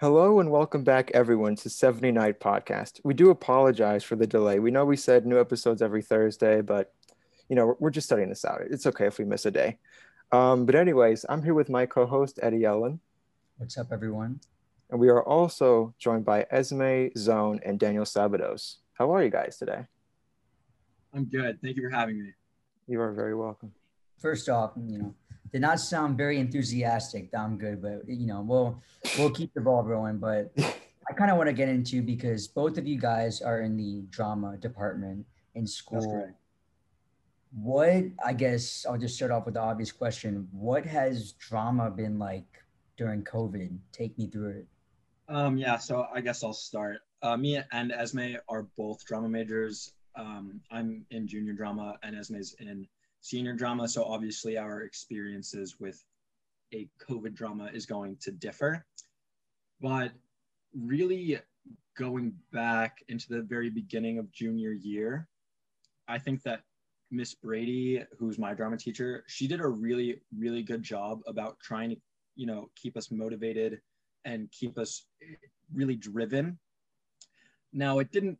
Hello and welcome back, everyone, to 70 Night Podcast. We do apologize for the delay. We know we said new episodes every Thursday, but you know we're just studying this out. It's okay if we miss a day. Um, but anyways, I'm here with my co-host Eddie Ellen, What's up, everyone? and we are also joined by Esme Zone and Daniel Sabados. How are you guys today? I'm good. Thank you for having me. You are very welcome. First off, you know, did not sound very enthusiastic. that I'm good, but you know, we'll we'll keep the ball rolling. But I kind of want to get into because both of you guys are in the drama department in school. What I guess I'll just start off with the obvious question: What has drama been like during COVID? Take me through it. Um, yeah, so I guess I'll start. Uh, me and Esme are both drama majors. Um, I'm in junior drama and Esme's in senior drama. So obviously our experiences with a COVID drama is going to differ. But really going back into the very beginning of junior year, I think that Miss Brady, who's my drama teacher, she did a really, really good job about trying to, you know, keep us motivated and keep us really driven. Now, it didn't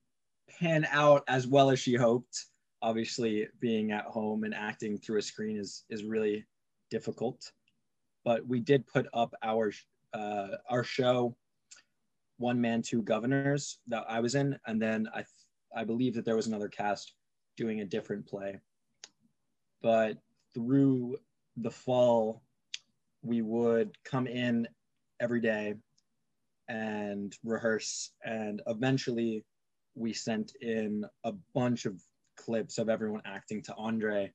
pan out as well as she hoped. Obviously, being at home and acting through a screen is is really difficult. But we did put up our uh, our show, One Man, Two Guvnors, that I was in, and then I I believe that there was another cast doing a different play. But through the fall, we would come in every day and rehearse. And eventually, we sent in a bunch of clips of everyone acting to Andre,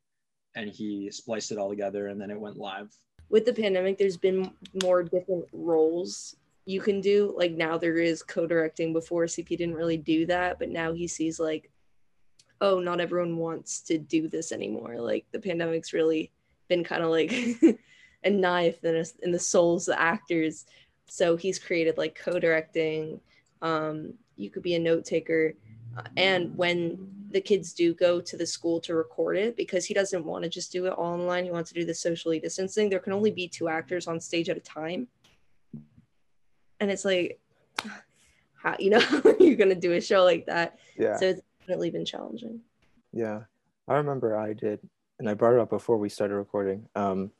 and he spliced it all together, and then it went live. with the pandemic there's been more different roles you can do. Like now there is co-directing. Before cp didn't really do that but now he sees like oh not everyone wants to do this anymore. Like the pandemic's really been kind of like a knife in, a, in the souls of actors. So he's created like co-directing. Um, you could be a note taker. Uh, and when the kids do go to the school to record it because he doesn't want to just do it all online he wants to do the socially distancing there can only be two actors on stage at a time and it's like how you know you're gonna do a show like that Yeah. so it's definitely been challenging Yeah, I remember I did, and I brought it up before we started recording. Um,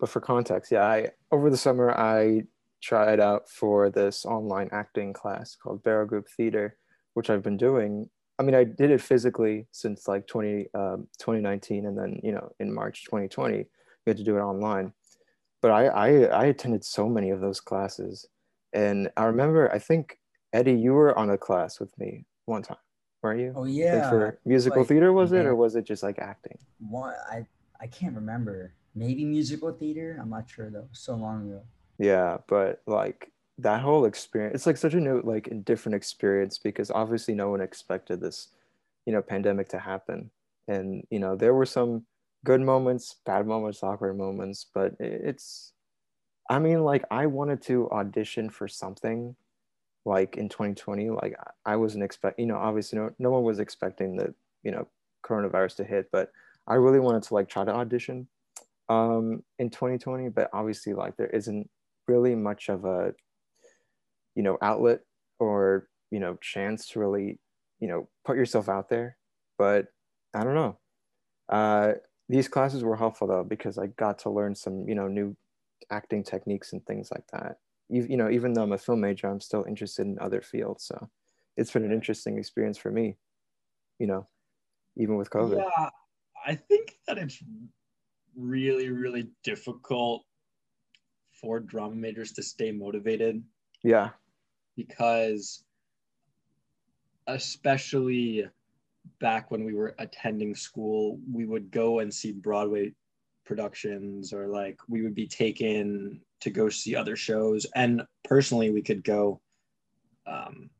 but for context, yeah, I over the summer I tried out for this online acting class called Barrow Group Theater, which I've been doing. I mean, I did it physically since like 20, um, 2019, and then you know in March 2020 we had to do it online. But I, I I attended so many of those classes, and I remember I think Eddie, you were on a class with me one time, weren't you? Oh Like yeah, for musical like, theater was it or was it just like acting one I I can't remember. Maybe musical theater. I'm not sure though. So long ago. yeah but like that whole experience it's like such a new like different experience because obviously no one expected this you know pandemic to happen. And you know there were some good moments bad moments awkward moments but it's i mean like i wanted to audition for something like in 2020 like i I wasn't expect you know obviously no, no one was expecting the you know coronavirus to hit but i really wanted to like try to audition um in 2020 but obviously like there isn't really much of a you know outlet or you know chance to really you know put yourself out there. But i don't know. Uh these classes were helpful though because i got to learn some you know new acting techniques and things like that. You, you know even though i'm a film major i'm still interested in other fields. So it's been an interesting experience for me you know even with covid. Yeah, I think that it's really, really difficult for drama majors to stay motivated. Yeah because, especially back when we were attending school, we would go and see Broadway productions or like we would be taken to go see other shows. And personally, we could go, um,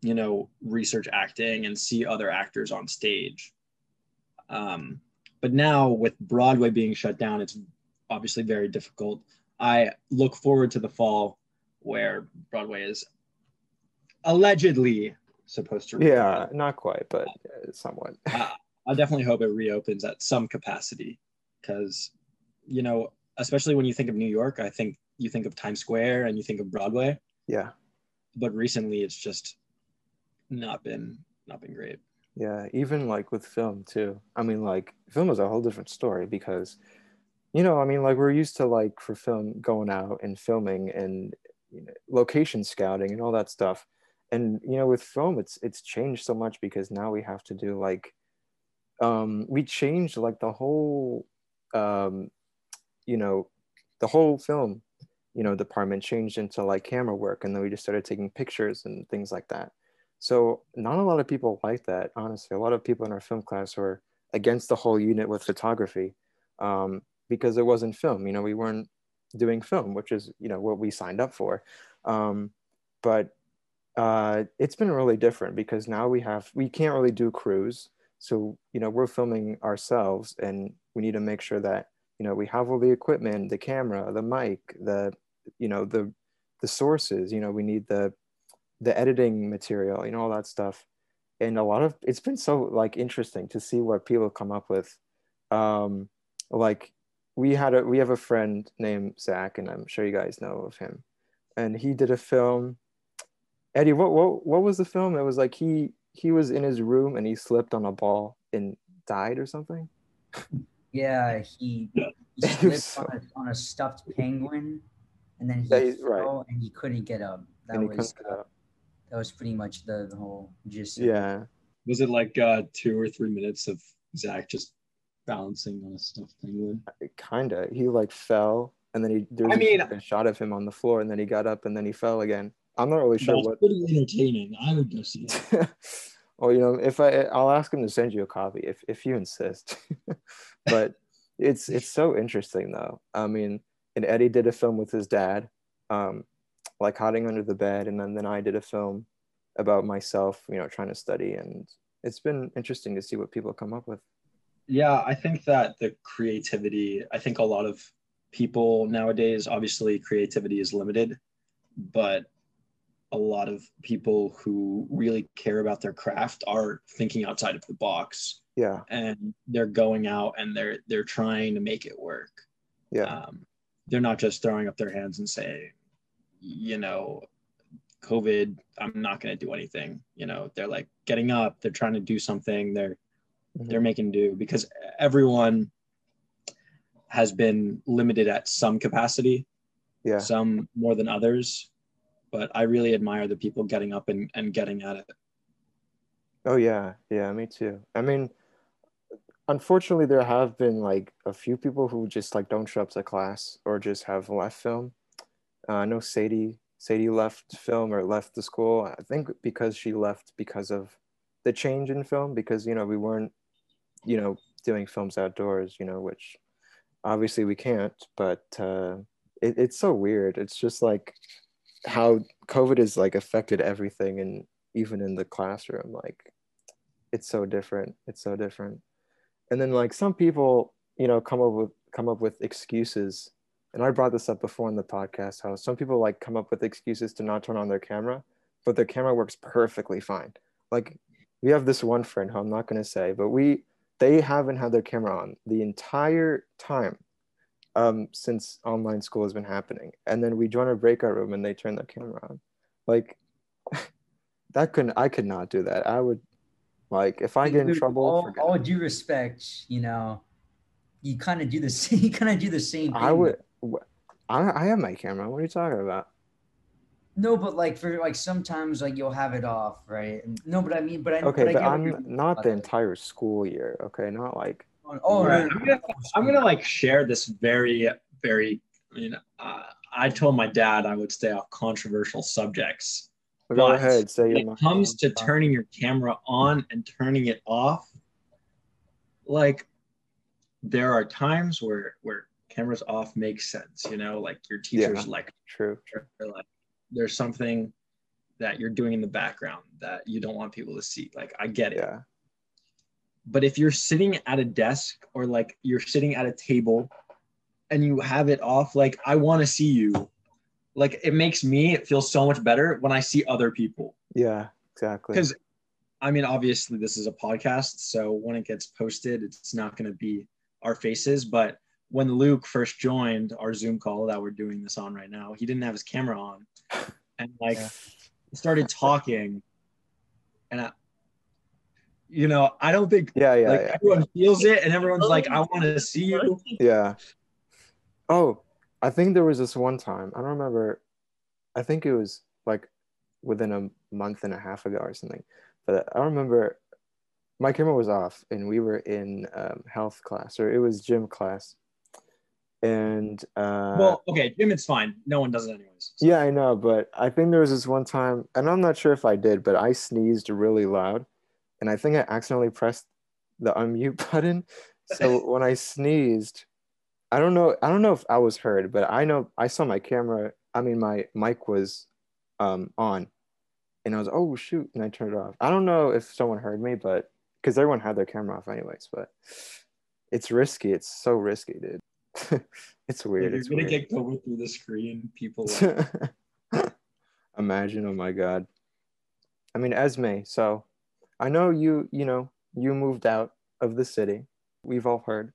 you know, research acting and see other actors on stage. Um, but now with Broadway being shut down, it's obviously very difficult. I look forward to the fall where Broadway is allegedly supposed to. yeah not quite but uh, somewhat Uh, I definitely hope it reopens at some capacity because, you know, especially when you think of New York, I think you think of Times Square and you think of Broadway. Yeah. But recently, it's just not been not been great. Yeah, even like with film too. I mean, like film is a whole different story because, you know, I mean, like we're used to like for film going out and filming and you know, location scouting and all that stuff, and you know, with film, it's it's changed so much because now we have to do like, um, we changed like the whole, um, you know, the whole film, you know, department changed into like camera work, and then we just started taking pictures and things like that so not a lot of people like that, honestly. A lot of people in our film class were against the whole unit with photography um, because it wasn't film. You know, we weren't doing film, which is you know what we signed up for. Um, but uh, it's been really different because now we have we can't really do crews. So you know we're filming ourselves, and we need to make sure that you know we have all the equipment, the camera, the mic, the you know the the sources. You know we need the the editing material, you know, all that stuff. And a lot of it's been so like interesting to see what people come up with. Um, like we had a we have a friend named Zach, and I'm sure you guys know of him. And he did a film. Eddie, what what what was the film? It was like he he was in his room and he slipped on a ball and died or something. Yeah, he, he slipped so... on, a, on, a, stuffed penguin, and then he yeah, fell right. and he couldn't get up. That and was uh, that was pretty much the, the whole gist. Yeah. Was it like uh, two or three minutes of Zach just balancing on a stuffed penguin? Kinda. He like fell, and then he there was I mean, a shot of him on the floor, and then he got up, and then he fell again. I'm not really sure That's what. Pretty entertaining. I would go see it. well, you know, if I, I'll ask him to send you a copy if if you insist. but it's it's so interesting though. I mean, and Eddie did a film with his dad. Um, like hiding under the bed and then, then i did a film about myself you know trying to study and it's been interesting to see what people come up with yeah i think that the creativity i think a lot of people nowadays obviously creativity is limited but a lot of people who really care about their craft are thinking outside of the box. Yeah. And they're going out and they're they're trying to make it work. Yeah. Um, they're not just throwing up their hands and saying you know, COVID, I'm not going to do anything. You know, they're like getting up, they're trying to do something, they're mm-hmm. they're making do because everyone has been limited at some capacity. Yeah. Some more than others. But I really admire the people getting up and, and getting at it. Oh yeah, yeah, me too. I mean, unfortunately there have been like a few people who just like don't show up to class or just have left film uh, I know Sadie Sadie left film or left the school. I think because she left because of the change in film because you know we weren't you know doing films outdoors you know which obviously we can't but uh, it, it's so weird. It's just like how covid has like affected everything and even in the classroom like it's so different. It's so different. And then like some people you know come up with come up with excuses. And I brought this up before in the podcast how some people like come up with excuses to not turn on their camera, but their camera works perfectly fine. Like we have this one friend who I'm not going to say, but we they haven't had their camera on the entire time um, since online school has been happening. And then we join a breakout room and they turn their camera on. Like that couldn't I could not do that. I would like if I get in trouble. All, all due respect, you know, you kind of do the same. You kind of do the same. Thing. I would. I, I have my camera. What are you talking about? No, but like for like sometimes like you'll have it off, right? No, but I mean, but I okay, but, but I am not the entire school year. Okay, not like. Oh, right. I'm, gonna, I'm gonna like share this very very. You know, uh, I told my dad I would stay off controversial subjects. But Go ahead, say when it comes to turning your camera on and turning it off, like there are times where where cameras off makes sense you know like your teachers yeah, like true like there's something that you're doing in the background that you don't want people to see. Like i get it. Yeah. But if you're sitting at a desk or like you're sitting at a table and you have it off like i want to see you. Like it makes me feel so much better when i see other people. Yeah exactly. Because i mean obviously this is a podcast so when it gets posted it's not going to be our faces but when Luke first joined our Zoom call that we're doing this on right now, he didn't have his camera on. and like Yeah. started talking, and I, you know, I don't think Yeah, yeah, like yeah. everyone feels it, and everyone's like, I want to see you. Yeah. Oh, I think there was this one time. I don't remember. I think it was like within a month and a half ago or something. But I remember my camera was off and we were in um, health class or it was gym class. And uh, well, okay, gym, it's fine. No one does it anyways. yeah, I know. But I think there was this one time, and I'm not sure if I did, but I sneezed really loud. And I think I accidentally pressed the unmute button. So when I sneezed, I don't know. I don't know if I was heard, but I know I saw my camera. I mean, my mic was um, on, and I was oh shoot, and I turned it off. I don't know if someone heard me, but because everyone had their camera off anyways. But it's risky. It's so risky, dude. it's Like, weird. you're it's gonna weird. get COVID through the screen. People like, Imagine, oh my god. I mean, Esme, so I know you, you know, you moved out of the city. We've all heard.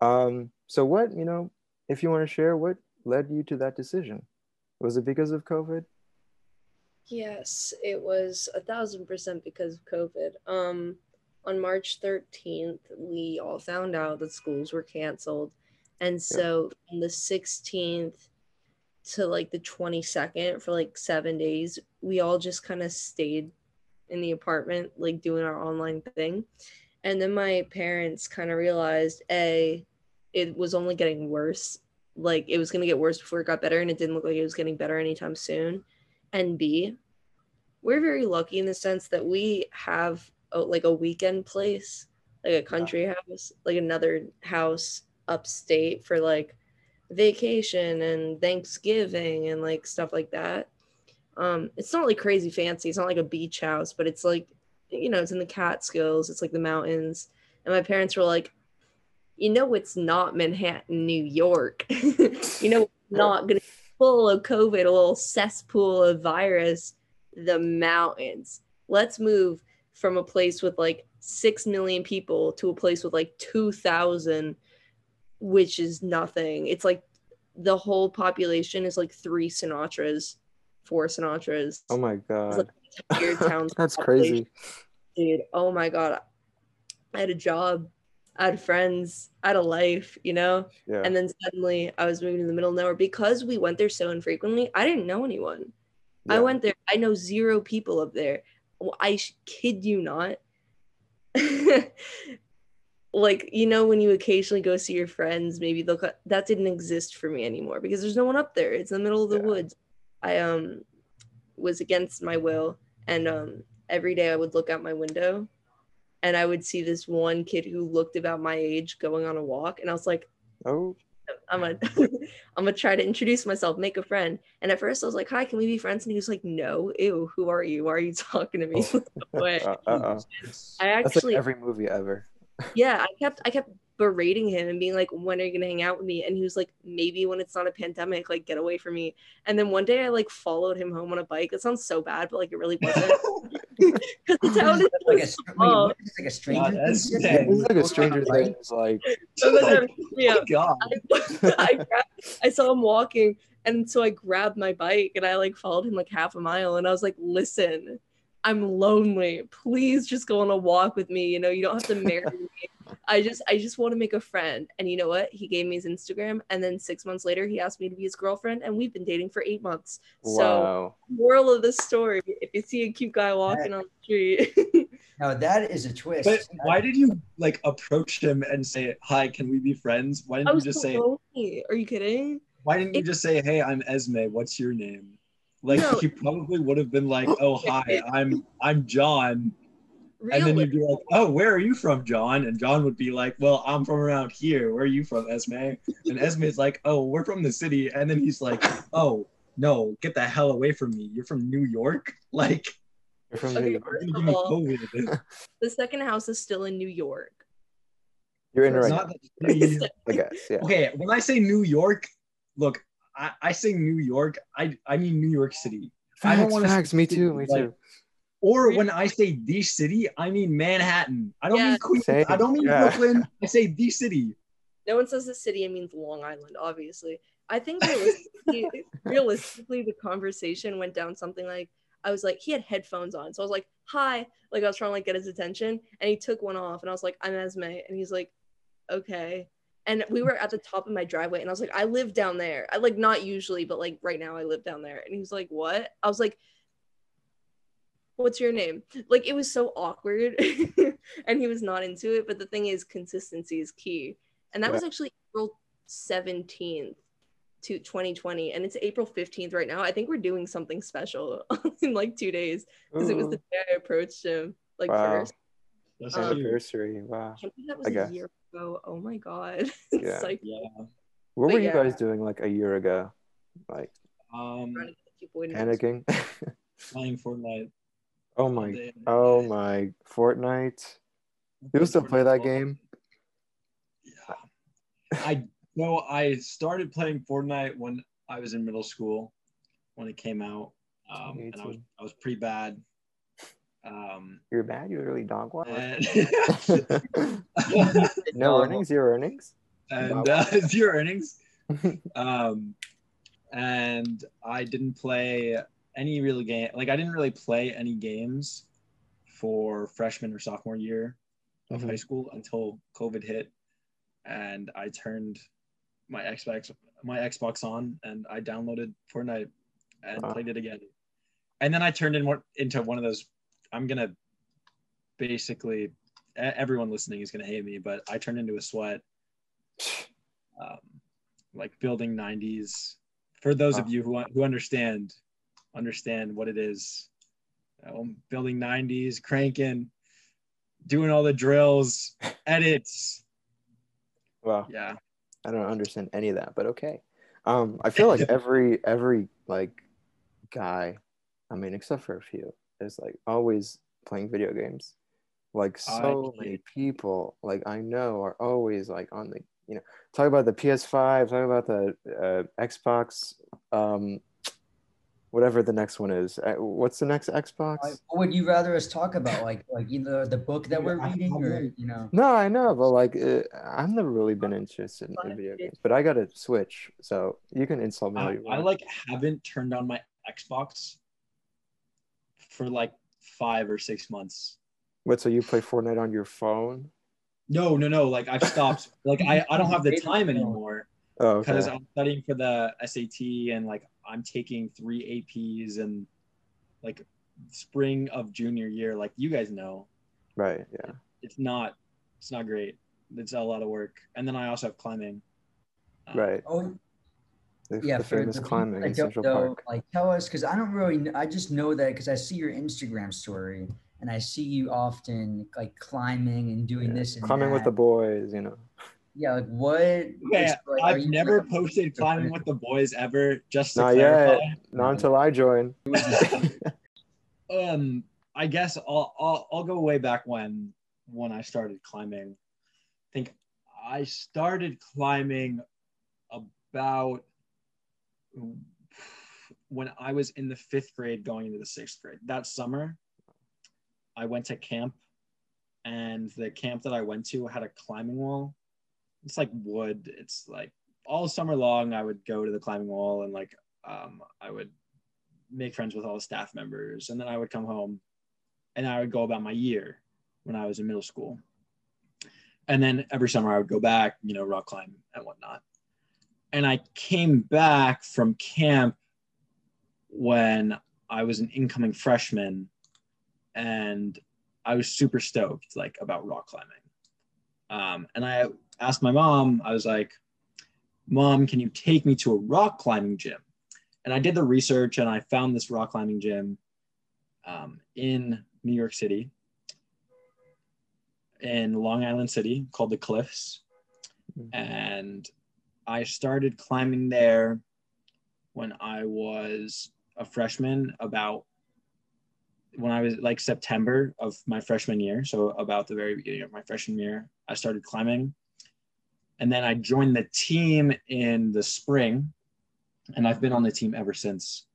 Um, so what, you know, if you want to share, what led you to that decision? Was it because of COVID? Yes, it was a thousand percent because of COVID. Um, on March 13th, we all found out that schools were canceled. And so from the 16th to like the 22nd for like seven days, we all just kind of stayed in the apartment, like doing our online thing. And then my parents kind of realized A, it was only getting worse. Like it was going to get worse before it got better. And it didn't look like it was getting better anytime soon and B, we're very lucky in the sense that we have a, like a weekend place, like a country house, like another house upstate for like vacation and Thanksgiving and like stuff like that. Um, it's not like crazy fancy. It's not like a beach house, but it's like, you know, it's in the Catskills. It's like the mountains. And my parents were like, you know, it's not Manhattan, New York. you know, it's not gonna full of COVID, a little cesspool of virus, the mountains. Let's move from a place with like 6 million people to a place with like 2,000, which is nothing. It's like the whole population is like three Sinatras, four Sinatras. Oh my god. Town's That's population. crazy. Dude, oh my God. I had a job, I had friends, I had a life, you know? Yeah. And then suddenly I was moving to the middle of nowhere because we went there so infrequently. I didn't know anyone. I went there. I know zero people up there. I sh- kid you not. like you know when you occasionally go see your friends, maybe they'll cut. That didn't exist for me anymore because there's no one up there. It's in the middle of the Yeah. woods. I um was against my will, and um every day I would look out my window, and I would see this one kid who looked about my age going on a walk, and I was like, Oh, I'm gonna I'm gonna try to introduce myself, make a friend. And at first I was like, "Hi, can we be friends?" And he was like, "No, ew, who are you? Why are you talking to me?" But uh oh. I That's actually, like every movie ever. Yeah, I kept I kept berating him and being like, "When are you gonna hang out with me?" And he was like, "Maybe when it's not a pandemic, like get away from me." And then one day I like followed him home on a bike. It sounds so bad, but like it really wasn't because the town is like a, so wait, small. what is this, like a stranger? thing? Yeah, This is like a Stranger Things, like So then, yeah. Oh God. I, I, grabbed, I saw him walking and so I grabbed my bike and I like followed him like half a mile and I was like, listen, I'm lonely. Please just go on a walk with me. You know, you don't have to marry me. I just I just want to make a friend. And you know what? He gave me his Instagram and then six months later he asked me to be his girlfriend and we've been dating for eight months. So wow. moral of the story, if you see a cute guy walking on the street, No, that is a twist. But why did you like approach him and say, "Hi, can we be friends?" Why didn't you was just so say, lonely. Are you kidding? "Why didn't you just say, hey, I'm Esme. What's your name?" Like No. he probably would have been like, "Oh, hi, I'm I'm John," and then you'd be like, "Oh, where are you from, John?" And John would be like, "Well, I'm from around here. Where are you from, Esme?" And Esme's like, "Oh, we're from the city," and then he's like, "Oh." No, get the hell away from me. You're from New York? Like, You're from Okay, New York. you're first gonna of give me all, the second house is still in New York. You're in It's right not now, that I guess. Yeah. okay when i say new york look i, I say new york I, I mean new york city I don't Facts, wanna facts. say Me too. Me like- too. or when i say the city i mean manhattan i don't Yeah. mean queens Same, i don't mean yeah. brooklyn i say the city No one says the city, it means Long Island, obviously. I think realistically, realistically, the conversation went down something like I was like, he had headphones on. So I was like, hi. Like I was trying to like get his attention. And he took one off and I was like, I'm Esme. And he's like, okay. And we were at the top of my driveway and I was like, I live down there. I like not usually, but like right now I live down there. And he was like, What? I was like, What's your name? Like it was so awkward. and he was not into it. But the thing is, consistency is key. And that was actually April 17th to 2020 and it's April 15th right now. I think we're doing something special in like two days because it was the day I approached him like Wow. first. That's Um. Anniversary. Wow. I can't that was I a guess. year ago. Oh my god. Yeah. like Yeah. What But were you yeah. guys doing like a year ago? Like Um, trying to get people in panicking? playing Fortnite. oh my oh my Fortnite. People still play that game? Yeah. I know I started playing Fortnite when I was in middle school when it came out. Um, and I was I was pretty bad. Um, You're bad, you're really dog what? and, no earnings, zero earnings? and uh, zero earnings. Um, and I didn't play any real game. Like I didn't really play any games for freshman or sophomore year of Mhm. high school until COVID hit, and I turned my Xbox my Xbox on and I downloaded Fortnite and Wow. played it again. And then I turned in one, into one of those. I'm gonna basically everyone listening is gonna hate me, but I turned into a sweat um, like building 90s for those of you who who understand understand what it is um, building 90s cranking doing all the drills edits Wow. yeah I don't understand any of that, but okay. Um, I feel like every every like guy, I mean, except for a few, is like always playing video games. Like so I- many people, like I know, are always like on the you know talk about the PS5, talk about the uh, Xbox, um, whatever the next one is. Uh, what's the next Xbox? Like, what would you rather us talk about? Like like either the book that we're reading or you know. No, I know, but like uh, I've never really been interested in, Fine. video games. But I got a Switch, so you can insult me I, you I like haven't turned on my xbox for like five or six months What? So you play Fortnite on your phone? no no no like i've stopped like i, I don't have the time anymore Oh, because okay. I'm studying for the SAT and like I'm taking three APs and like spring of junior year, like you guys know, Right. Yeah. it's not it's not great. It's a lot of work. And then I also have climbing. Uh, Right. Oh The, yeah, the for famous the climbing that in don't Central know, Park. Like, tell us because I don't really. I just know that because I see your Instagram story and I see you often like climbing and doing Yeah, this and Climbing with the boys, you know. Yeah, like what? Okay, like, I've you- never posted climbing with the boys ever. Just to Not clarify, yet. Not until I join. um, I guess I'll, I'll I'll go way back when when I started climbing. I think I started climbing about when I was in the fifth grade, going into the sixth grade. That summer, I went to camp, and the camp that I went to had a climbing wall. It's like wood. It's like all summer long. I would go to the climbing wall and like um, I would make friends with all the staff members, and then I would come home, and I would go about my year when I was in middle school. And then every summer I would go back, you know, rock climb and whatnot. And I came back from camp when I was an incoming freshman, and I was super stoked like about rock climbing. Um, and I asked my mom, I was like, "Mom, can you take me to a rock climbing gym?" And I did the research, and I found this rock climbing gym um, in New York City, in Long Island City, called the Cliffs. And I started climbing there when I was a freshman, about when I was like September of my freshman year. So, about the very beginning of my freshman year, I started climbing. And then I joined the team in the spring, and I've been on the team ever since.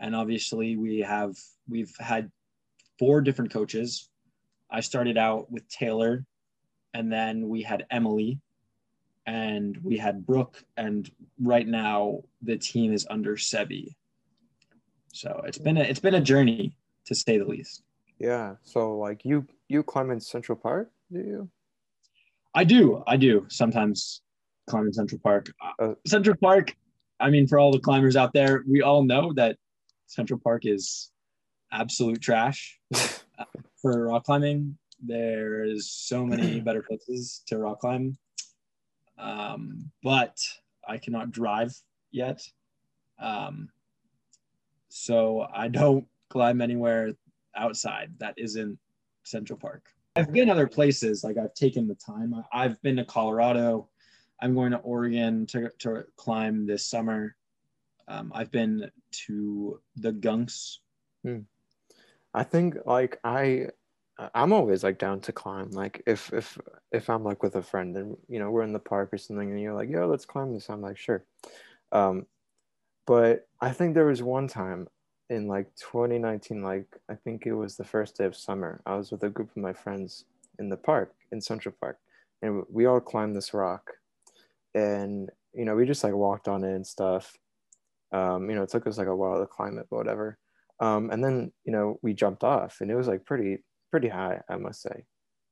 And obviously, we have we've had four different coaches. I started out with Taylor, and then we had Emily, and we had Brooke, and right now the team is under Sebi. So it's been a it's been a journey to say the least. Yeah. So like you you climb in Central Park, do you? I do, I do sometimes climb in Central Park. Uh, Central Park. I mean, for all the climbers out there, we all know that Central Park is absolute trash uh, for rock climbing. There's so many better places to rock climb, um, but I cannot drive yet, um, so I don't climb anywhere outside that isn't Central Park. I've been other places, like I've taken the time. I've been to Colorado. I'm going to Oregon to, to climb this summer. Um, I've been to the Gunks. I think like I I'm always like down to climb. Like if if if I'm like with a friend and you know we're in the park or something and you're like, yo, let's climb this. I'm like, sure. Um, but I think there was one time in like 2019, like I think it was the first day of summer. I was with a group of my friends in the park in Central Park, and we all climbed this rock, and you know we just like walked on it and stuff. Um, you know, it took us like a while to climb it, but whatever. Um, and then you know we jumped off, and it was like pretty pretty high, I must say.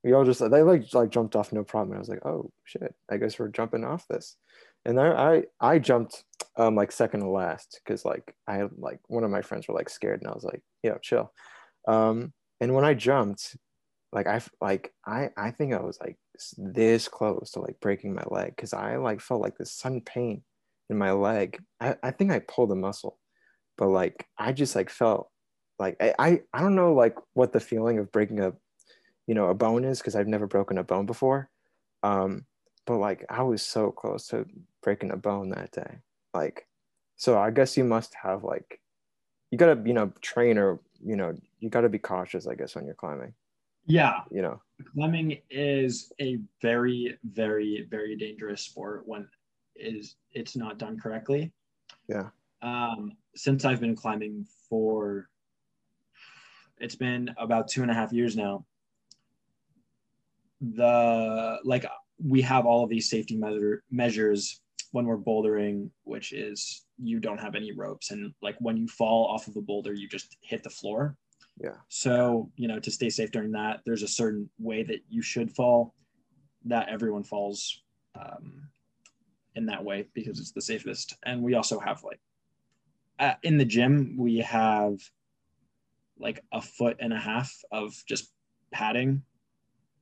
We all just they like like jumped off no problem. And I was like, oh shit, I guess we're jumping off this. And I I, I jumped um like second to last because like I had like one of my friends were like scared, and I was like, yo, chill. Um, and when I jumped, like I like I I think I was like this close to like breaking my leg because I like felt like this sudden pain in my leg. I, I think I pulled a muscle but like I just like felt like I, I I don't know like what the feeling of breaking a you know a bone is because I've never broken a bone before um but like I was so close to breaking a bone that day like so I guess you must have like you gotta you know train or you know you gotta be cautious I guess when you're climbing Yeah, you know climbing is a very, very, very dangerous sport when is it's not done correctly. Yeah. Um, since I've been climbing for it's been about two and a half years now. The like we have all of these safety measure measures when we're bouldering, which is you don't have any ropes and like when you fall off of a boulder, you just hit the floor. Yeah. So, you know, to stay safe during that, there's a certain way that you should fall that everyone falls um, in that way because it's the safest. And we also have like uh, in the gym, we have like a foot and a half of just padding.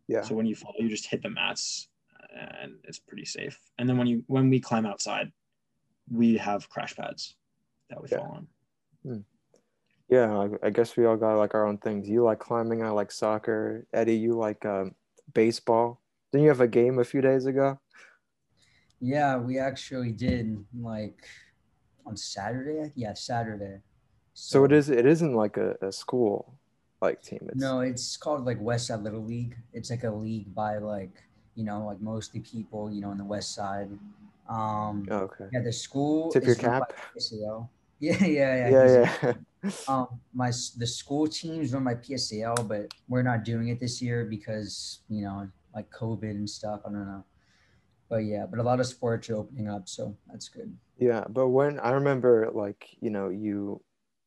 yeah So when you fall, you just hit the mats and it's pretty safe. And then when you when we climb outside, we have crash pads that we Yeah. fall on. yeah I, I guess we all got like our own things you like climbing I like soccer Eddie you like um, baseball didn't you have a game a few days ago Yeah, we actually did like on Saturday. Yeah, Saturday. So it is. It isn't like a, a school like team. It's, No, it's called like West Side Little League. It's like a league by like you know like mostly people you know on the west side. Um, Oh, okay. yeah, the school. Tip your cap. PSAL. Yeah, yeah, yeah. Yeah, yeah. Um, my the school teams run by PSAL, but we're not doing it this year because you know like COVID and stuff. I don't know. But yeah, but a lot of sports are opening up, so that's good. Yeah, but when I remember, like you know, you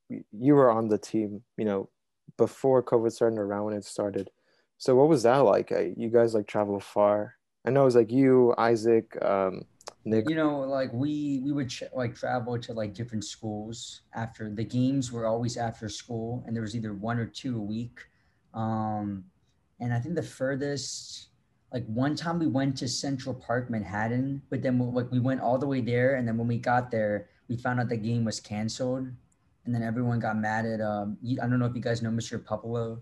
you were on the team, you know, before COVID started, around when it started. So what was that like? Uh, You guys like travel far. I know it was like you, Isaac, um, Nick. You know, like we we would ch- like travel to like different schools after the games were always after school, and there was either one or two a week. Um, and I think the furthest, like one time we went to Central Park, Manhattan, but then we, like we went all the way there, and then when we got there, we found out the game was canceled, and then everyone got mad at um. I don't know if you guys know Mr. Pupolo.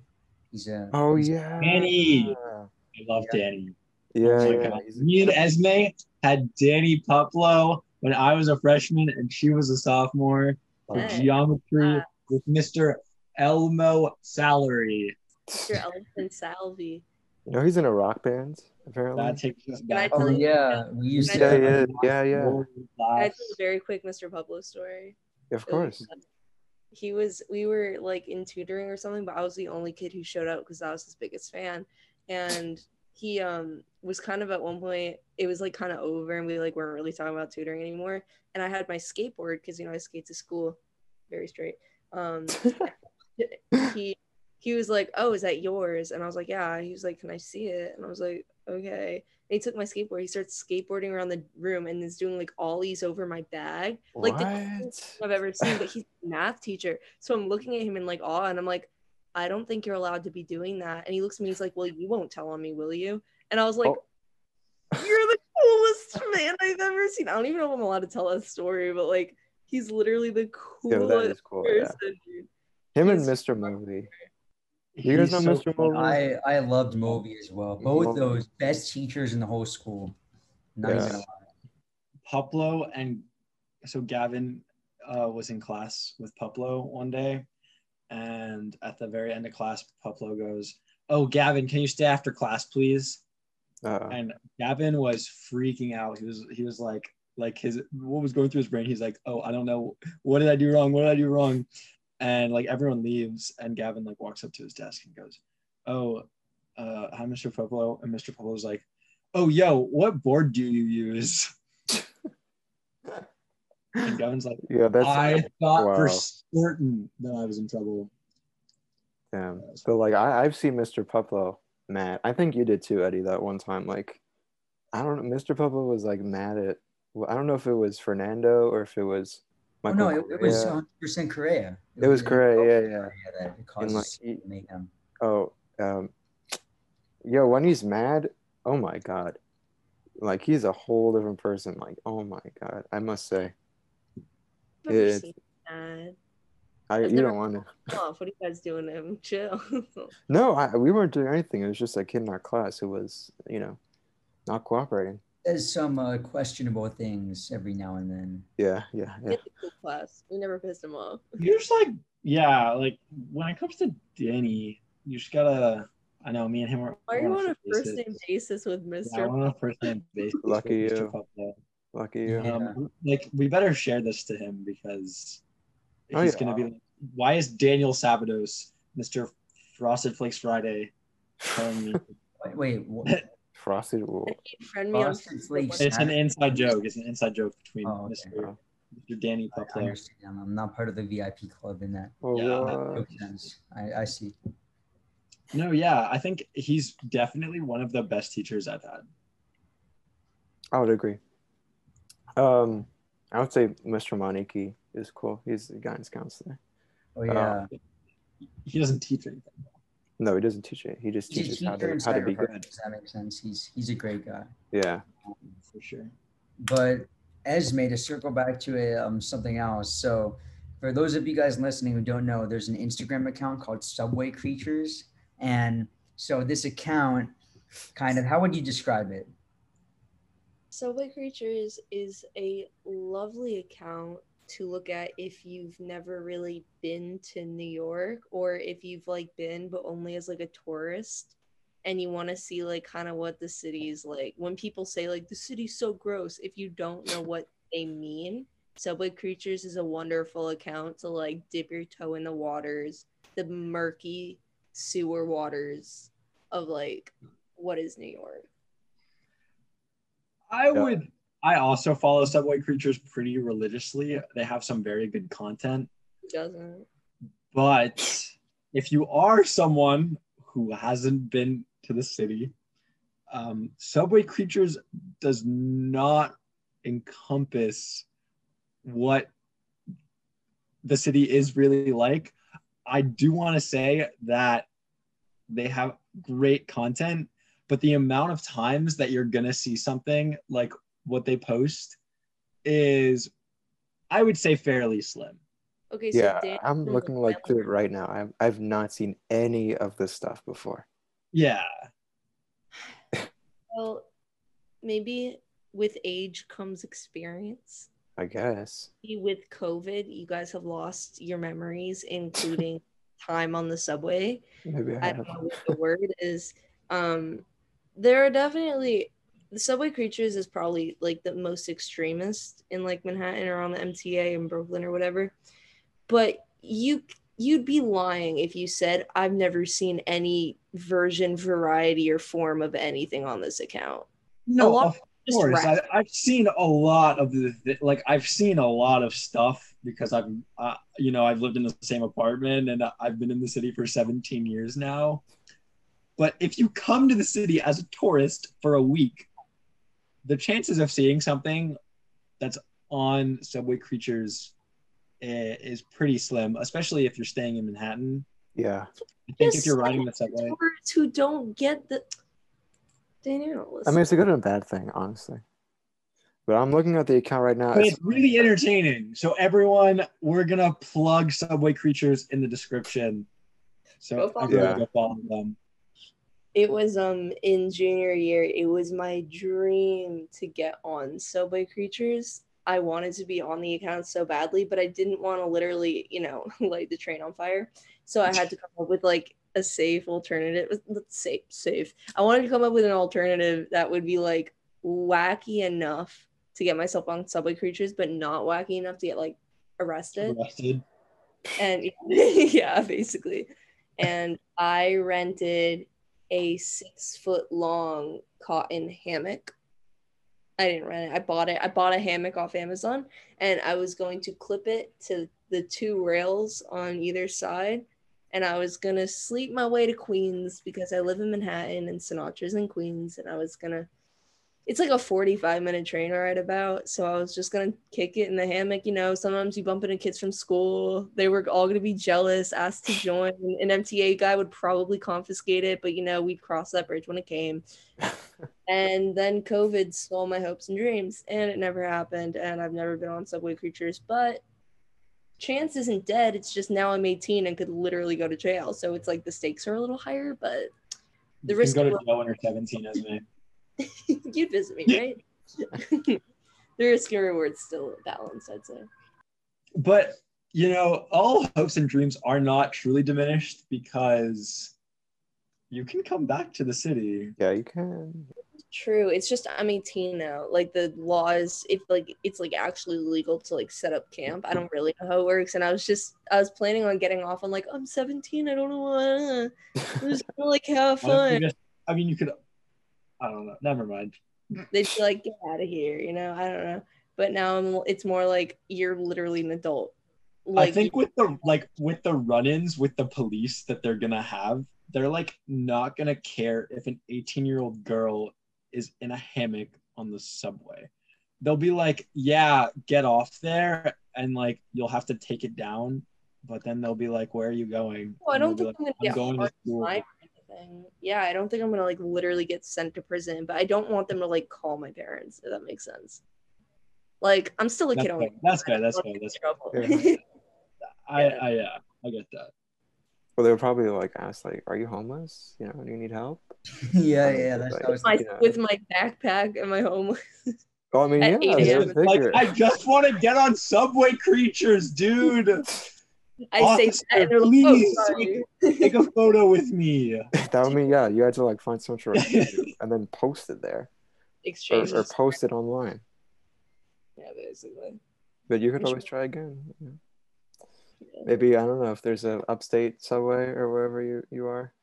He's a Oh he's- yeah. Danny. I love Danny. Yeah, Oh yeah. Me and Esme had Danny Puplo when I was a freshman and she was a sophomore for geometry Ah. with Mr. Elmo Salary. Mr. elephant Salvi. You know, he's in a rock band apparently. That takes us back. Oh you- yeah, we used Can to. Yeah, yeah, yeah, yeah. World Can class. I tell a very quick Mr. Pablo story? Of course. He was we were like in tutoring or something, but I was the only kid who showed up because I was his biggest fan. And he um was kind of at one point it was like kind of over and we like weren't really talking about tutoring anymore. And i had my skateboard because you know i skate to school. Very straight. Um he he was like oh is that yours? And i was like yeah. He was like can i see it? And i was like okay and he took my skateboard he starts skateboarding around the room and is doing like ollies over my bag like the coolest What? thing i've ever seen but he's a math teacher so i'm looking at him in like awe and i'm like i don't think you're allowed to be doing that and he looks at me he's like well you won't tell on me will you and i was like Oh. you're the coolest man I've ever seen. I don't even know if I'm allowed to tell that story, but like he's literally the Yeah, coolest is cool. Yeah. person, dude. Him and Mr. Movie. You guys He's know so Mr. funny. Movie? I I loved Moby as well. Both Moby. those best teachers in the whole school. Not Yeah. even a lie. Puplo and so Gavin uh, was in class with Puplo one day, and at the very end of class, Puplo goes, "Oh, Gavin, can you stay after class, please?" Uh, And Gavin was freaking out. He was he was like like his what was going through his brain. He's like, "Oh, I don't know. What did I do wrong? What did I do wrong?" And like everyone leaves, and Gavin like walks up to his desk and goes, "Oh, uh, hi, Mr. Puplo." And Mr. Puplo's like, "Oh, yo, what board do you use?" And Gavin's like, yeah, that's I thought for certain that I was in trouble. damn. But like I, I've seen Mr. Puplo mad. I think you did too, Eddie, that one time. Like, I don't know. Mr. Puplo was like mad at. I don't know if it was Fernando or if it was. Oh, Michael no, it, it was 100% Correa. It was Correa, yeah, yeah. That it And, like, he- mayhem. Oh, um, yo, when he's mad, oh my god, like he's a whole different person. Like, oh my god, I must say, I've never It's- seen that. I I've you don't want to. Off. What are you guys doing to him? Chill. No, I, we weren't doing anything. It was just a kid in our class who was, you know, not cooperating. There's some uh, questionable things every now and then. Yeah, yeah, yeah. Get class. We never pissed him off. You're just like, yeah, like when it comes to Danny, you just gotta. I know me and him are. Why are you on a first name basis with Mr. we're on a first name basis. with Lucky Mr. you. Lucky you. Yeah. Um, like we better share this to him because Oh, he's yeah. gonna be like, why is Daniel Sabados, Mr. Frosted Flakes Friday, telling me? Wait, wait what? Frosted. Ooh. Friend me on Frosted Flakes. it's an inside joke. It's an inside joke between Oh, okay. Mr. Mr. Danny I Puplo. understand. I'm not part of the VIP club in that. Oh, Yeah. what? Makes sense. I, I see. No, yeah, I think he's definitely one of the best teachers I've had. I would agree. Um, I would say Mr. Moniki is cool. He's the guidance counselor. Oh yeah. He doesn't teach anything. No, he doesn't teach it. He just He's a teaches how to how to be good. Does that make sense? He's he's a great guy. Yeah. For sure. But Esme, to circle back to a, um, something else. So, for those of you guys listening who don't know, there's an Instagram account called Subway Creatures, and so this account, kind of, how would you describe it? Subway Creatures is a lovely account to look at if you've never really been to New York or if you've like been but only as like a tourist and you want to see like kind of what the city is like. When people say like the city's so gross, if you don't know what they mean, Subway Creatures is a wonderful account to like dip your toe in the waters, the murky sewer waters of like what is New York. I Yeah. would. I also follow Subway Creatures pretty religiously. They have some very good content. Who doesn't? But if you are someone who hasn't been to the city, um, Subway Creatures does not encompass what the city is really like. I do want to say that they have great content, but the amount of times that you're going to see something like what they post is, I would say, fairly slim. Okay, so Yeah, Dan I'm looking like through it right now. I've I've not seen any of this stuff before. Yeah. Well, maybe with age comes experience. I guess. Maybe With COVID, you guys have lost your memories, including time on the subway. Maybe I I don't know what the word is. Um, there are definitely the subway creatures is probably like the most extremist in like Manhattan or on the MTA in Brooklyn or whatever. But you you'd be lying if you said I've never seen any version, variety, or form of anything on this account. No, of course. I, I've seen a lot of the like. I've seen a lot of stuff because I've, uh, you know, I've lived in the same apartment and I've been in the city for 17 years now. But if you come to the city as a tourist for a week, the chances of seeing something that's on Subway Creatures eh, is pretty slim, especially if you're staying in Manhattan. Yeah. I think if you're riding the subway, Tourists who don't get the. Daniel, I mean, it's a good and a bad thing, honestly. But I'm looking at the account right now. But It's, it's really entertaining. So everyone, we're gonna plug Subway Creatures in the description. So Go follow everyone them. go follow them. It was um in junior year. It was my dream to get on Subway Creatures. I wanted to be on the account so badly, but I didn't want to literally, you know, light the train on fire. So I had to come up with like a safe alternative. Let's say safe. I wanted to come up with an alternative that would be like wacky enough to get myself on Subway Creatures, but not wacky enough to get like arrested. Arrested. and yeah, basically. And I rented a six foot long cotton hammock. I didn't rent it. I bought it. I bought a hammock off Amazon and I was going to clip it to the two rails on either side. And I was going to sleep my way to Queens because I live in Manhattan and Sinatra's in Queens. And I was going to, it's like a 45 minute train ride about. So I was just going to kick it in the hammock. You know, sometimes you bump into kids from school. They were all going to be jealous, asked to join. An MTA guy would probably confiscate it, but you know, we'd cross that bridge when it came. and then COVID stole my hopes and dreams, and it never happened. And I've never been on Subway Creatures, but chance isn't dead. It's just now I'm 18 and could literally go to jail. So it's like the stakes are a little higher, but The You risk can go to jail when you're 17 as me. you'd visit me, right? the risk and reward's still balanced, I'd say. But you know, all hopes and dreams are not truly diminished because you can come back to the city. yeah, you can. True. It's just I'm 18 now. Like the laws, if like it's like actually legal to like set up camp. I don't really know how it works. And I was just I was planning on getting off. I'm like, I'm 17. I don't know what. I'm just gonna like have Why don't you fun. I mean, you could. I don't know. Never mind. They'd be like, get out of here. You know. I don't know. But now I'm. It's more like you're literally an adult. Like I think with the like with the run-ins with the police that they're gonna have, they're like not gonna care if an 18-year-old girl is in a hammock on the subway. They'll be like, "Yeah, get off there," and like you'll have to take it down. But then they'll be like, "Where are you going?" Well, I don't think be I'm gonna "I'm get going to school." Time or anything. Yeah, I don't think I'm gonna like literally get sent to prison, but I don't want them to like call my parents. If that makes sense. Like I'm still a That's kid. on fair. That's fair. That's fair. That's fair. Yeah. I, I, yeah, I get that. Well, they would probably like ask, like, "Are you homeless? You know, do you need help?" yeah, um, yeah, that's Like- I was my, Yeah. with my backpack and my homeless. Oh, I mean, yeah, yeah, I Like. I just want to get on Subway Creatures, dude. I Officer, say that and they're like, oh, please. oh, sorry. Take a photo with me. that would mean, yeah, you had to like find some sort of and then post it there or, Exchange. or post it online. Yeah, basically. But you could Sure. always try again. you. Yeah. Maybe I don't know if there's a upstate subway or wherever you you are.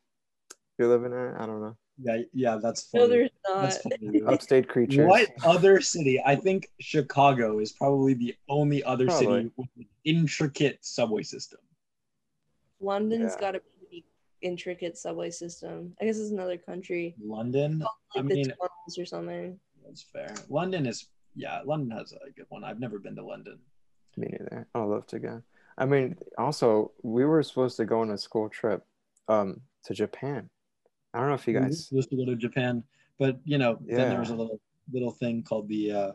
You're living at. I don't know. Yeah, yeah, that's funny. No, there's not. That's funny. Upstate creatures. What other city? I think Chicago is probably the only other Probably. city with an intricate subway system. London's Yeah. got a pretty intricate subway system. I guess it's another country. London, Like I the mean, tunnels or something. that's fair. London is, yeah, London has a good one. I've never been to London. Me neither. I'd love to go. I mean, also we were supposed to go on a school trip, um, to Japan. I don't know if you We were guys. supposed to go to Japan, but you know, then there was a little little thing called the uh,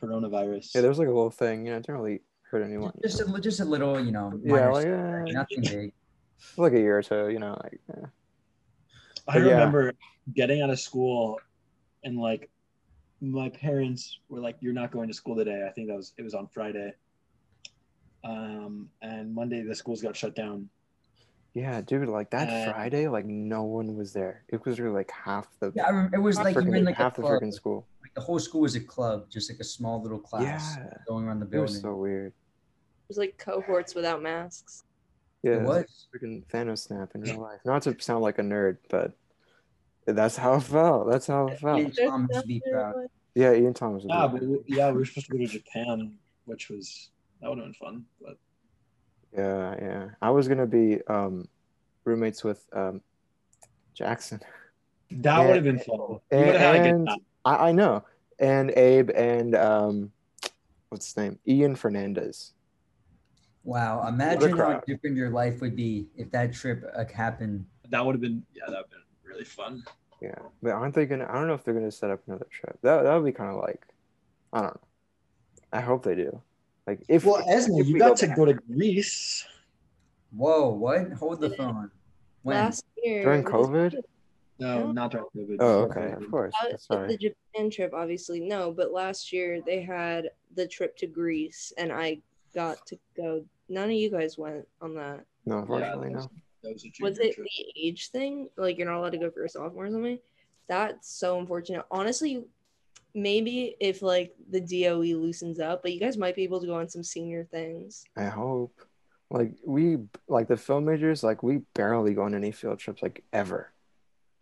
coronavirus. Yeah, there was like a little thing. You know, it didn't really hurt anyone. just a, just a little, you know, Yeah, like, setback, eh. nothing big. like a year or two. You know, like. eh. I But yeah. remember getting out of school and like my parents were like, You're not going to school today. I think that was it was on Friday. Um and Monday the schools got shut down. Yeah, dude, like that Uh, Friday, like no one was there. It was really like half the Yeah, I remember, it was like you were in freaking like half the club. freaking school. Like the whole school was a club, just like a small little class Yeah. going around the building. It was so weird. It was like cohorts without masks. Yeah, It it's was. like freaking Thanos snap in real life. Not to sound like a nerd, but that's how it felt. That's how it felt. Ian Thomas would be proud. Yeah, Ian Thomas. would Yeah, be- but we, yeah, we were supposed to go to Japan, which was that would have been fun. But Yeah, yeah. I was gonna be um, roommates with um, Jackson. that And- would have been fun. And- would have had a and- I, I know, and Abe and um, what's his name? Ian Fernandez. Wow. Imagine how different your life would be if that trip uh, happened. That would have been yeah, that would have been really fun. Yeah, but aren't they gonna? I don't know if they're gonna set up another trip. That that would be kind of like, I don't know. I hope they do. Like if Well, Esme, if you we got to back- go to Greece. Whoa, what? Hold the phone. When? Last year during COVID. No, not during COVID. Oh, okay, of course. Sorry. The Japan trip, obviously, no, but last year they had the trip to Greece, and I got to go. None of you guys went on that. No, Yeah, unfortunately, that no. was, that was a Was it trip. the age thing? Like you're not allowed to go for a sophomore or something? That's so unfortunate. Honestly, maybe if like the DOE loosens up, but you guys might be able to go on some senior things. I hope. Like we, like the film majors, like we barely go on any field trips, like ever.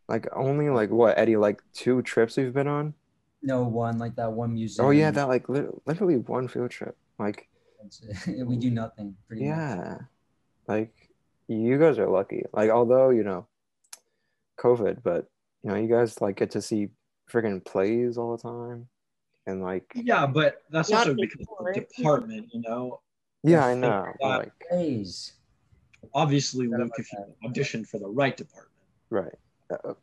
Like only like what Eddie, like two trips we've been on. No one like that one museum. Oh yeah, that like lit- literally one field trip. Like we do nothing. Pretty much. yeah, like you guys are lucky. Like although you know, COVID, but you know you guys like get to see freaking plays all the time, and like Yeah, but that's Not also because of the department, you know. yeah, I think know. like Plays. Obviously, Forgot Luke, if you audition for the right department. right. Uh,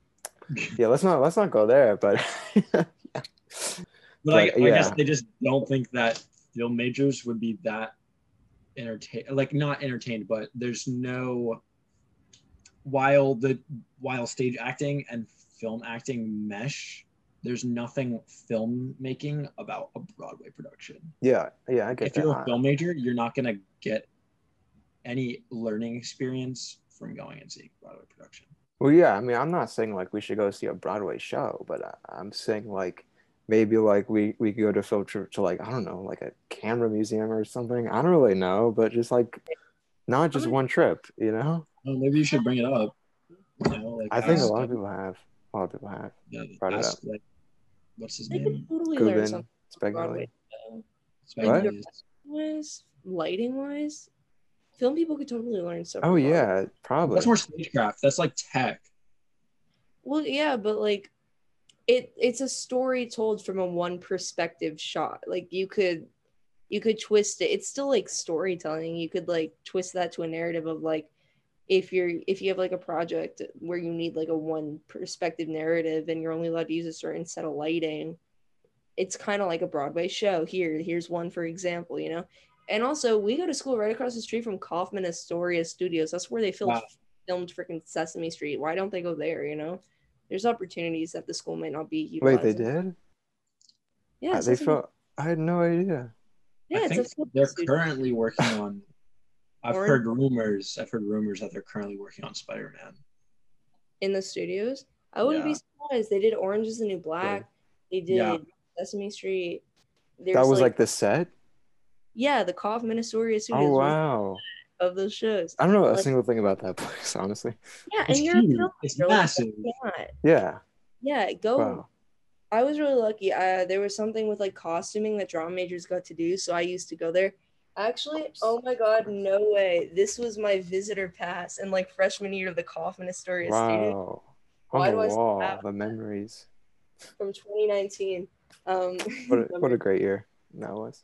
yeah, let's not let's not go there. But But, I, But, I guess they just don't think that film majors would be that entertained like not entertained, but there's no while the while stage acting and film acting mesh, there's nothing filmmaking about a Broadway production. yeah, yeah, I get If that. you're a film major, you're not gonna get any learning experience from going and seeing Broadway production. Well, yeah, I mean, I'm not saying like we should go see a Broadway show, but I, I'm saying like maybe like we we could go to film trip to like I don't know, like a camera museum or something. I don't really know, but just like not just one trip, you know? Well, maybe you should bring it up. You know, like I think a lot of people have. A lot of people have. yeah, brought it ask, like, what's his They name? could totally learn Gubin, something Spegoli. Broadway wise, lighting wise. Film people could totally learn stuff. Oh from Broadway. yeah, probably. That's more stagecraft. That's like tech. Well, yeah, but like it it's a story told from a one perspective shot. Like you could you could twist it. It's still like storytelling. You could like twist that to a narrative of like if you're if you have like a project where you need like a one perspective narrative and you're only allowed to use a certain set of lighting, it's kind of like a Broadway show. Here, here's one for example, you know. And also, we go to school right across the street from Kaufman Astoria Studios. That's where they filmed Wow. filmed freaking Sesame Street. Why don't they go there? You know, there's opportunities that the school might not be. Wait, they did? Yeah, Uh, they Sesame- felt. I had no idea. Yeah, I it's think a they're studio. currently working on. I've Orange- heard rumors. I've heard rumors that they're currently working on Spider Man. in the studios. I wouldn't Yeah. be surprised. They did Orange is the New Black. They did Yeah. Sesame Street. that was like, the set. yeah, the Kaufman Astoria Studios Oh wow! of those shows. I don't know a single thing about that place, honestly. Yeah, It's and you're a film It's major, like, massive. why not? Yeah. Yeah, go. Wow. I was really lucky. Uh, there was something with like costuming that drama majors got to do, so I used to go there. Actually, oh my god, no way! This was my visitor pass in like freshman year of the Kaufman Astoria Studio Wow. On Why the do I say wall, that? the memories. from 2019. Um, What a, what a great year that was.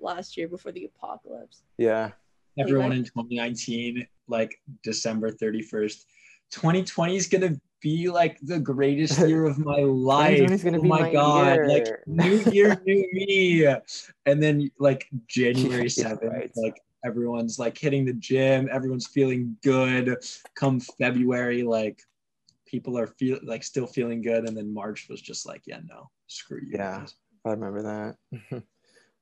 last year before the apocalypse. Yeah. Everyone in 2019, like December 31st. 2020 is gonna be like the greatest year of my life. oh my, my god! year. Like new year, new me. And then like January Yeah, 7th, right. like everyone's like hitting the gym, everyone's feeling good. Come February, like people are feel like still feeling good, and then March was just like, yeah, no, screw you. Yeah. guys. I remember that.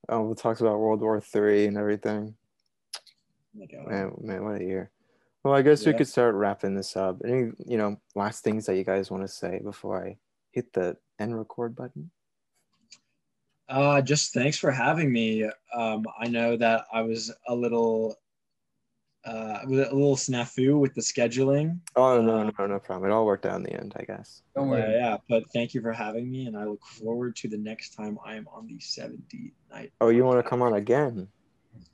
oh, we talked about World War Three and everything. Oh, Man, man, what a year. Well, I guess we could start wrapping this up. Any, you know, last things that you guys want to say before I hit the end record button? Uh, just thanks for having me. Um, I know that I was a little uh, a little snafu with the scheduling. Oh no, no, no problem. It all worked out in the end, I guess. Don't Yeah, worry. yeah, but thank you for having me, and I look forward to the next time I am on the 70 night. Oh, you want to come on again?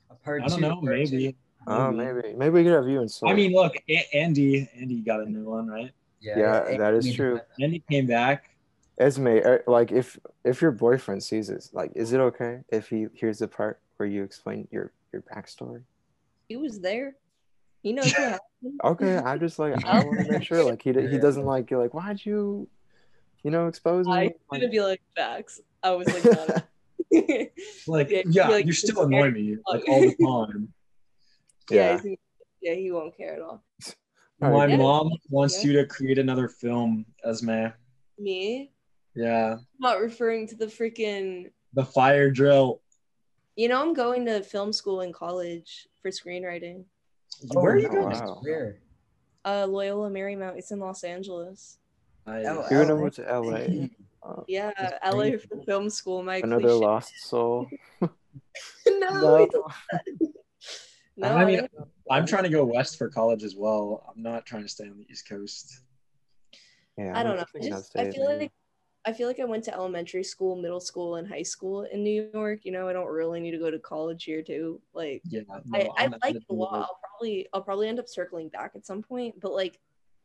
A part I don't two, know, part two. Maybe. Oh, maybe. Maybe we could have you in Seoul. I mean, look, A- Andy, Andy got a new one, right? Yeah, it- that is I mean, true. Andy came back. Esme, uh, like if if your boyfriend sees this, like, is it okay if he hears the part where you explain your your backstory? He was there. He knows what happened. Okay, I just like I want to make sure like he he doesn't like you're like why'd you, you know, expose me? I Like- gonna be like facts. I was like, no. Like, Yeah, yeah, you're still annoy me like all the time. Yeah, yeah. yeah, he won't care at all. All My. Yeah. mom wants Yeah. you to create another film, Esme. Me? Yeah, I'm not referring to the freaking. the fire drill. You know, I'm going to film school in college for screenwriting. Oh, Where are you going? Wow. Where? Uh, Loyola Marymount. It's in Los Angeles. Nice. Oh, You're gonna LA. go to LA. Yeah, That's LA for film school. My another cliche- lost soul. no, No. He don't- no, I mean, I I'm trying to go west for college as well. I'm not trying to stay on the East Coast. Yeah, I don't know. I, just, I feel there. like I feel like I went to elementary school, middle school, and high school in New York. You know, I don't really need to go to college here too. Like, Yeah, I, no, I I'm like it a not- lot. I'll probably I'll probably end up circling back at some point, but like,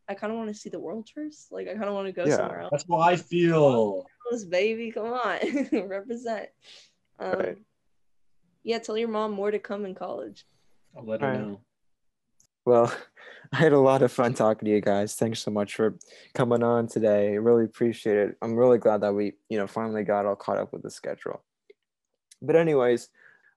I kind of want to see the world first. Like, I kind of want to go Yeah. somewhere else. That's how I feel. This baby, come on, represent. Um, Right. Yeah, tell your mom more to come in college. I'll let her Alright. know. Well, I had a lot of fun talking to you guys. Thanks so much for coming on today. I really appreciate it. I'm really glad that we, you know, finally got all caught up with the schedule. But anyways,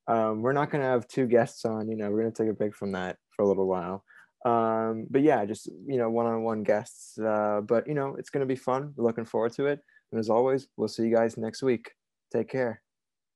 um, we're not gonna have two guests on. You know, we're gonna take a break from that for a little while. Um, but yeah, just you know, one-on-one guests. Uh, but you know, it's gonna be fun. We're looking forward to it. And as always, we'll see you guys next week. Take care.